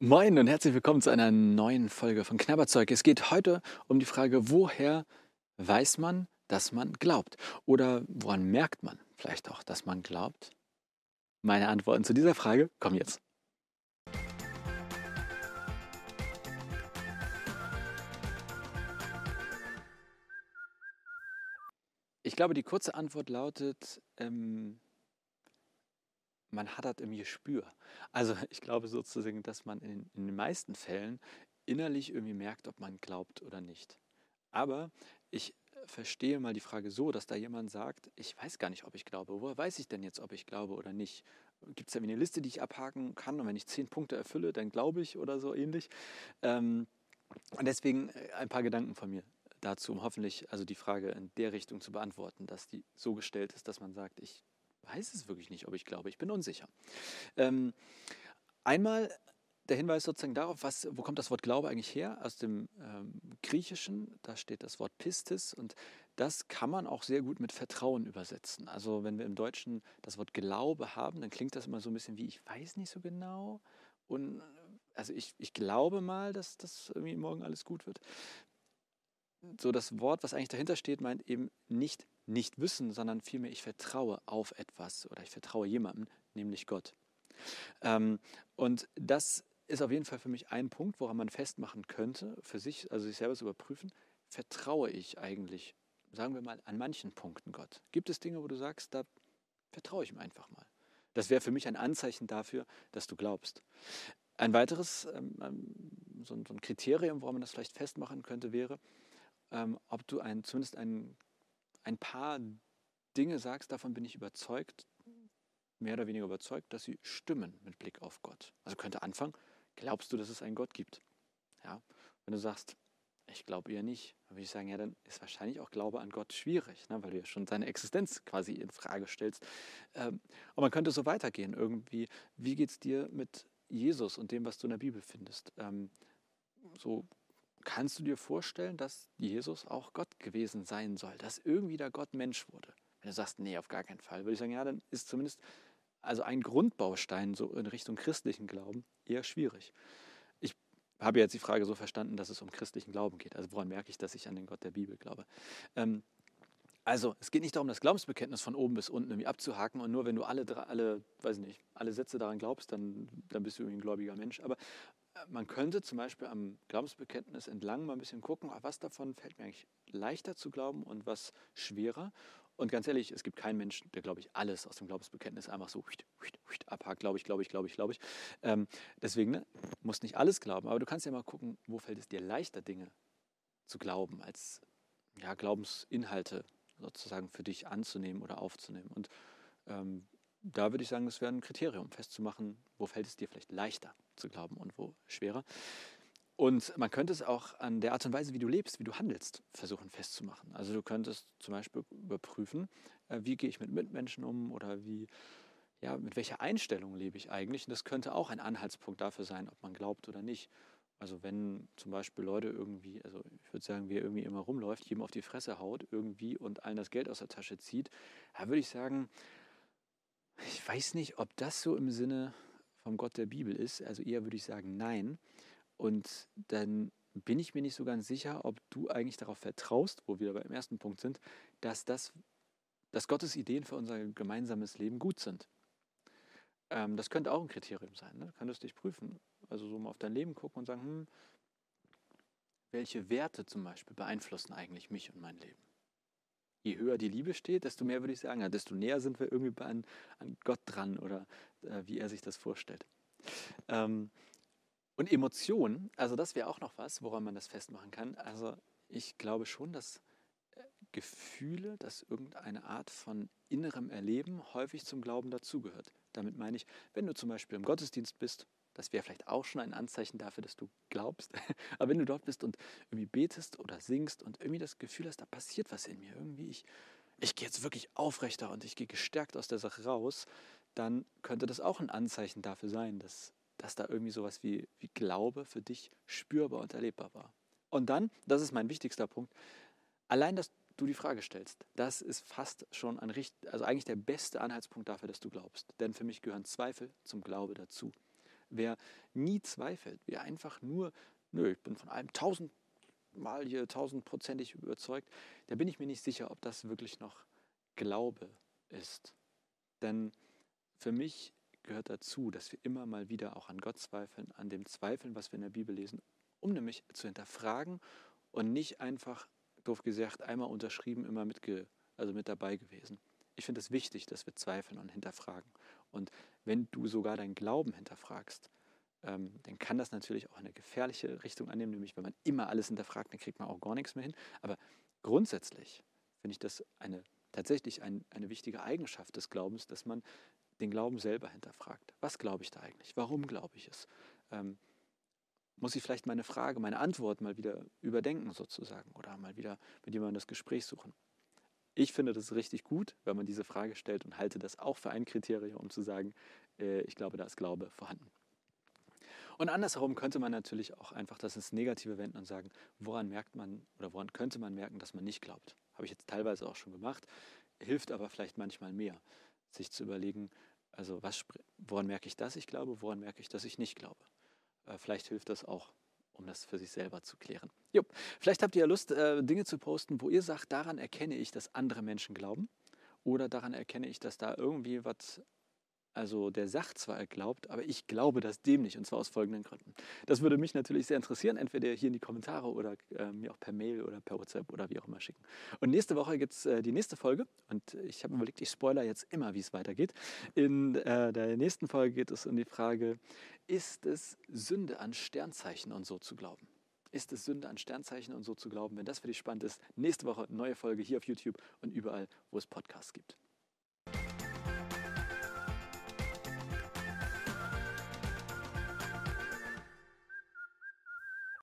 Moin und herzlich willkommen zu einer neuen Folge von Knabberzeug. Es geht heute um die Frage, woher weiß man, dass man glaubt? Oder woran merkt man vielleicht auch, dass man glaubt? Meine Antworten zu dieser Frage kommen jetzt. Ich glaube, die kurze Antwort lautet, ähm, man hat das im Gespür. Also ich glaube sozusagen, dass man in, in den meisten Fällen innerlich irgendwie merkt, ob man glaubt oder nicht. Aber ich verstehe mal die Frage so, dass da jemand sagt, ich weiß gar nicht, ob ich glaube. Woher weiß ich denn jetzt, ob ich glaube oder nicht? Gibt es da eine Liste, die ich abhaken kann und wenn ich zehn Punkte erfülle, dann glaube ich oder so ähnlich? Ähm, und deswegen äh, ein paar Gedanken von mir dazu, um hoffentlich also die Frage in der Richtung zu beantworten, dass die so gestellt ist, dass man sagt, ich weiß es wirklich nicht, ob ich glaube. Ich bin unsicher. Ähm, einmal der Hinweis sozusagen darauf, was, wo kommt das Wort Glaube eigentlich her? Aus dem ähm, Griechischen, da steht das Wort Pistis und das kann man auch sehr gut mit Vertrauen übersetzen. Also wenn wir im Deutschen das Wort Glaube haben, dann klingt das immer so ein bisschen wie, ich weiß nicht so genau und also ich, ich glaube mal, dass das irgendwie morgen alles gut wird. So das Wort, was eigentlich dahinter steht, meint eben nicht nicht wissen, sondern vielmehr ich vertraue auf etwas oder ich vertraue jemandem, nämlich Gott. Ähm, und das ist auf jeden Fall für mich ein Punkt, woran man festmachen könnte, für sich, also sich selber zu überprüfen, vertraue ich eigentlich, sagen wir mal, an manchen Punkten Gott? Gibt es Dinge, wo du sagst, da vertraue ich ihm einfach mal? Das wäre für mich ein Anzeichen dafür, dass du glaubst. Ein weiteres, ähm, ähm so, ein, so, ein, Kriterium, woran man das vielleicht festmachen könnte, wäre, ähm, ob du ein, zumindest einen ein paar Dinge sagst, davon bin ich überzeugt, mehr oder weniger überzeugt, dass sie stimmen mit Blick auf Gott. Also könnte anfangen, glaubst du, dass es einen Gott gibt? Ja, wenn du sagst, ich glaube eher nicht, dann würde ich sagen, ja, dann ist wahrscheinlich auch Glaube an Gott schwierig, ne, weil du ja schon seine Existenz quasi in Frage stellst. Ähm, und man könnte so weitergehen irgendwie. Wie geht es dir mit Jesus und dem, was du in der Bibel findest? Ähm, so Kannst du dir vorstellen, dass Jesus auch Gott gewesen sein soll, dass irgendwie der Gott Mensch wurde? Wenn du sagst, nee, auf gar keinen Fall, würde ich sagen, ja, dann ist zumindest also ein Grundbaustein so in Richtung christlichen Glauben eher schwierig. Ich habe jetzt die Frage so verstanden, dass es um christlichen Glauben geht. Also woran merke ich, dass ich an den Gott der Bibel glaube? Ähm, also, es geht nicht darum, das Glaubensbekenntnis von oben bis unten irgendwie abzuhaken und nur wenn du alle, alle, weiß nicht, alle Sätze daran glaubst, dann, dann bist du irgendwie ein gläubiger Mensch. Aber man könnte zum Beispiel am Glaubensbekenntnis entlang mal ein bisschen gucken, was davon fällt mir eigentlich leichter zu glauben und was schwerer. Und ganz ehrlich, es gibt keinen Menschen, der, glaube ich, alles aus dem Glaubensbekenntnis einfach so abhakt, glaube ich, glaube ich, glaube ich, glaube ich. Ähm, deswegen ne, musst nicht alles glauben, aber du kannst ja mal gucken, wo fällt es dir leichter, Dinge zu glauben, als ja, Glaubensinhalte sozusagen für dich anzunehmen oder aufzunehmen. Und ähm, da würde ich sagen, das wäre ein Kriterium, festzumachen, wo fällt es dir vielleicht leichter zu glauben und wo schwerer. Und man könnte es auch an der Art und Weise, wie du lebst, wie du handelst, versuchen festzumachen. Also du könntest zum Beispiel überprüfen, äh, wie gehe ich mit Mitmenschen um oder wie, ja, mit welcher Einstellung lebe ich eigentlich. Und das könnte auch ein Anhaltspunkt dafür sein, ob man glaubt oder nicht. Also wenn zum Beispiel Leute irgendwie, also ich würde sagen, wer irgendwie immer rumläuft, jedem auf die Fresse haut irgendwie und allen das Geld aus der Tasche zieht, da würde ich sagen, ich weiß nicht, ob das so im Sinne vom Gott der Bibel ist. Also eher würde ich sagen, nein. Und dann bin ich mir nicht so ganz sicher, ob du eigentlich darauf vertraust, wo wir beim ersten Punkt sind, dass, das, dass Gottes Ideen für unser gemeinsames Leben gut sind. Ähm, das könnte auch ein Kriterium sein. Ne? Du könntest dich prüfen. Also so mal auf dein Leben gucken und sagen, hm, welche Werte zum Beispiel beeinflussen eigentlich mich und mein Leben? Je höher die Liebe steht, desto mehr würde ich sagen, desto näher sind wir irgendwie an, an Gott dran oder äh, wie er sich das vorstellt. Ähm, und Emotionen, also das wäre auch noch was, woran man das festmachen kann. Also ich glaube schon, dass äh, Gefühle, dass irgendeine Art von innerem Erleben häufig zum Glauben dazugehört. Damit meine ich, wenn du zum Beispiel im Gottesdienst bist das wäre vielleicht auch schon ein Anzeichen dafür, dass du glaubst. Aber wenn du dort bist und irgendwie betest oder singst und irgendwie das Gefühl hast, da passiert was in mir, irgendwie ich, ich gehe jetzt wirklich aufrechter und ich gehe gestärkt aus der Sache raus, dann könnte das auch ein Anzeichen dafür sein, dass, dass da irgendwie sowas wie, wie Glaube für dich spürbar und erlebbar war. Und dann, das ist mein wichtigster Punkt, allein, dass du die Frage stellst, das ist fast schon ein, also eigentlich der beste Anhaltspunkt dafür, dass du glaubst. Denn für mich gehören Zweifel zum Glaube dazu. Wer nie zweifelt, wer einfach nur, nö, ich bin von allem tausendmal hier tausendprozentig überzeugt, da bin ich mir nicht sicher, ob das wirklich noch Glaube ist. Denn für mich gehört dazu, dass wir immer mal wieder auch an Gott zweifeln, an dem Zweifeln, was wir in der Bibel lesen, um nämlich zu hinterfragen und nicht einfach, doof gesagt, einmal unterschrieben, immer mit, also mit dabei gewesen. Ich finde es wichtig, dass wir zweifeln und hinterfragen. Und wenn du sogar deinen Glauben hinterfragst, ähm, dann kann das natürlich auch eine gefährliche Richtung annehmen, nämlich wenn man immer alles hinterfragt, dann kriegt man auch gar nichts mehr hin. Aber grundsätzlich finde ich das eine, tatsächlich ein, eine wichtige Eigenschaft des Glaubens, dass man den Glauben selber hinterfragt. Was glaube ich da eigentlich? Warum glaube ich es? Ähm, muss ich vielleicht meine Frage, meine Antwort mal wieder überdenken sozusagen oder mal wieder mit jemandem das Gespräch suchen. Ich finde das richtig gut, wenn man diese Frage stellt und halte das auch für ein Kriterium, um zu sagen, äh, ich glaube, da ist Glaube vorhanden. Und andersherum könnte man natürlich auch einfach das ins Negative wenden und sagen, woran merkt man oder woran könnte man merken, dass man nicht glaubt. Habe ich jetzt teilweise auch schon gemacht, hilft aber vielleicht manchmal mehr, sich zu überlegen, also was, woran merke ich, dass ich glaube, woran merke ich, dass ich nicht glaube. Äh, vielleicht hilft das auch, um das für sich selber zu klären. Jo, vielleicht habt ihr ja Lust, äh, Dinge zu posten, wo ihr sagt, daran erkenne ich, dass andere Menschen glauben. Oder daran erkenne ich, dass da irgendwie was also der sagt zwar, er glaubt, aber ich glaube das dem nicht und zwar aus folgenden Gründen. Das würde mich natürlich sehr interessieren, entweder hier in die Kommentare oder äh, mir auch per Mail oder per WhatsApp oder wie auch immer schicken. Und nächste Woche gibt es äh, die nächste Folge und ich habe überlegt, ich spoiler jetzt immer, wie es weitergeht. In äh, der nächsten Folge geht es um die Frage, ist es Sünde an Sternzeichen und so zu glauben? Ist es Sünde an Sternzeichen und so zu glauben? Wenn das für dich spannend ist, nächste Woche neue Folge hier auf YouTube und überall, wo es Podcasts gibt.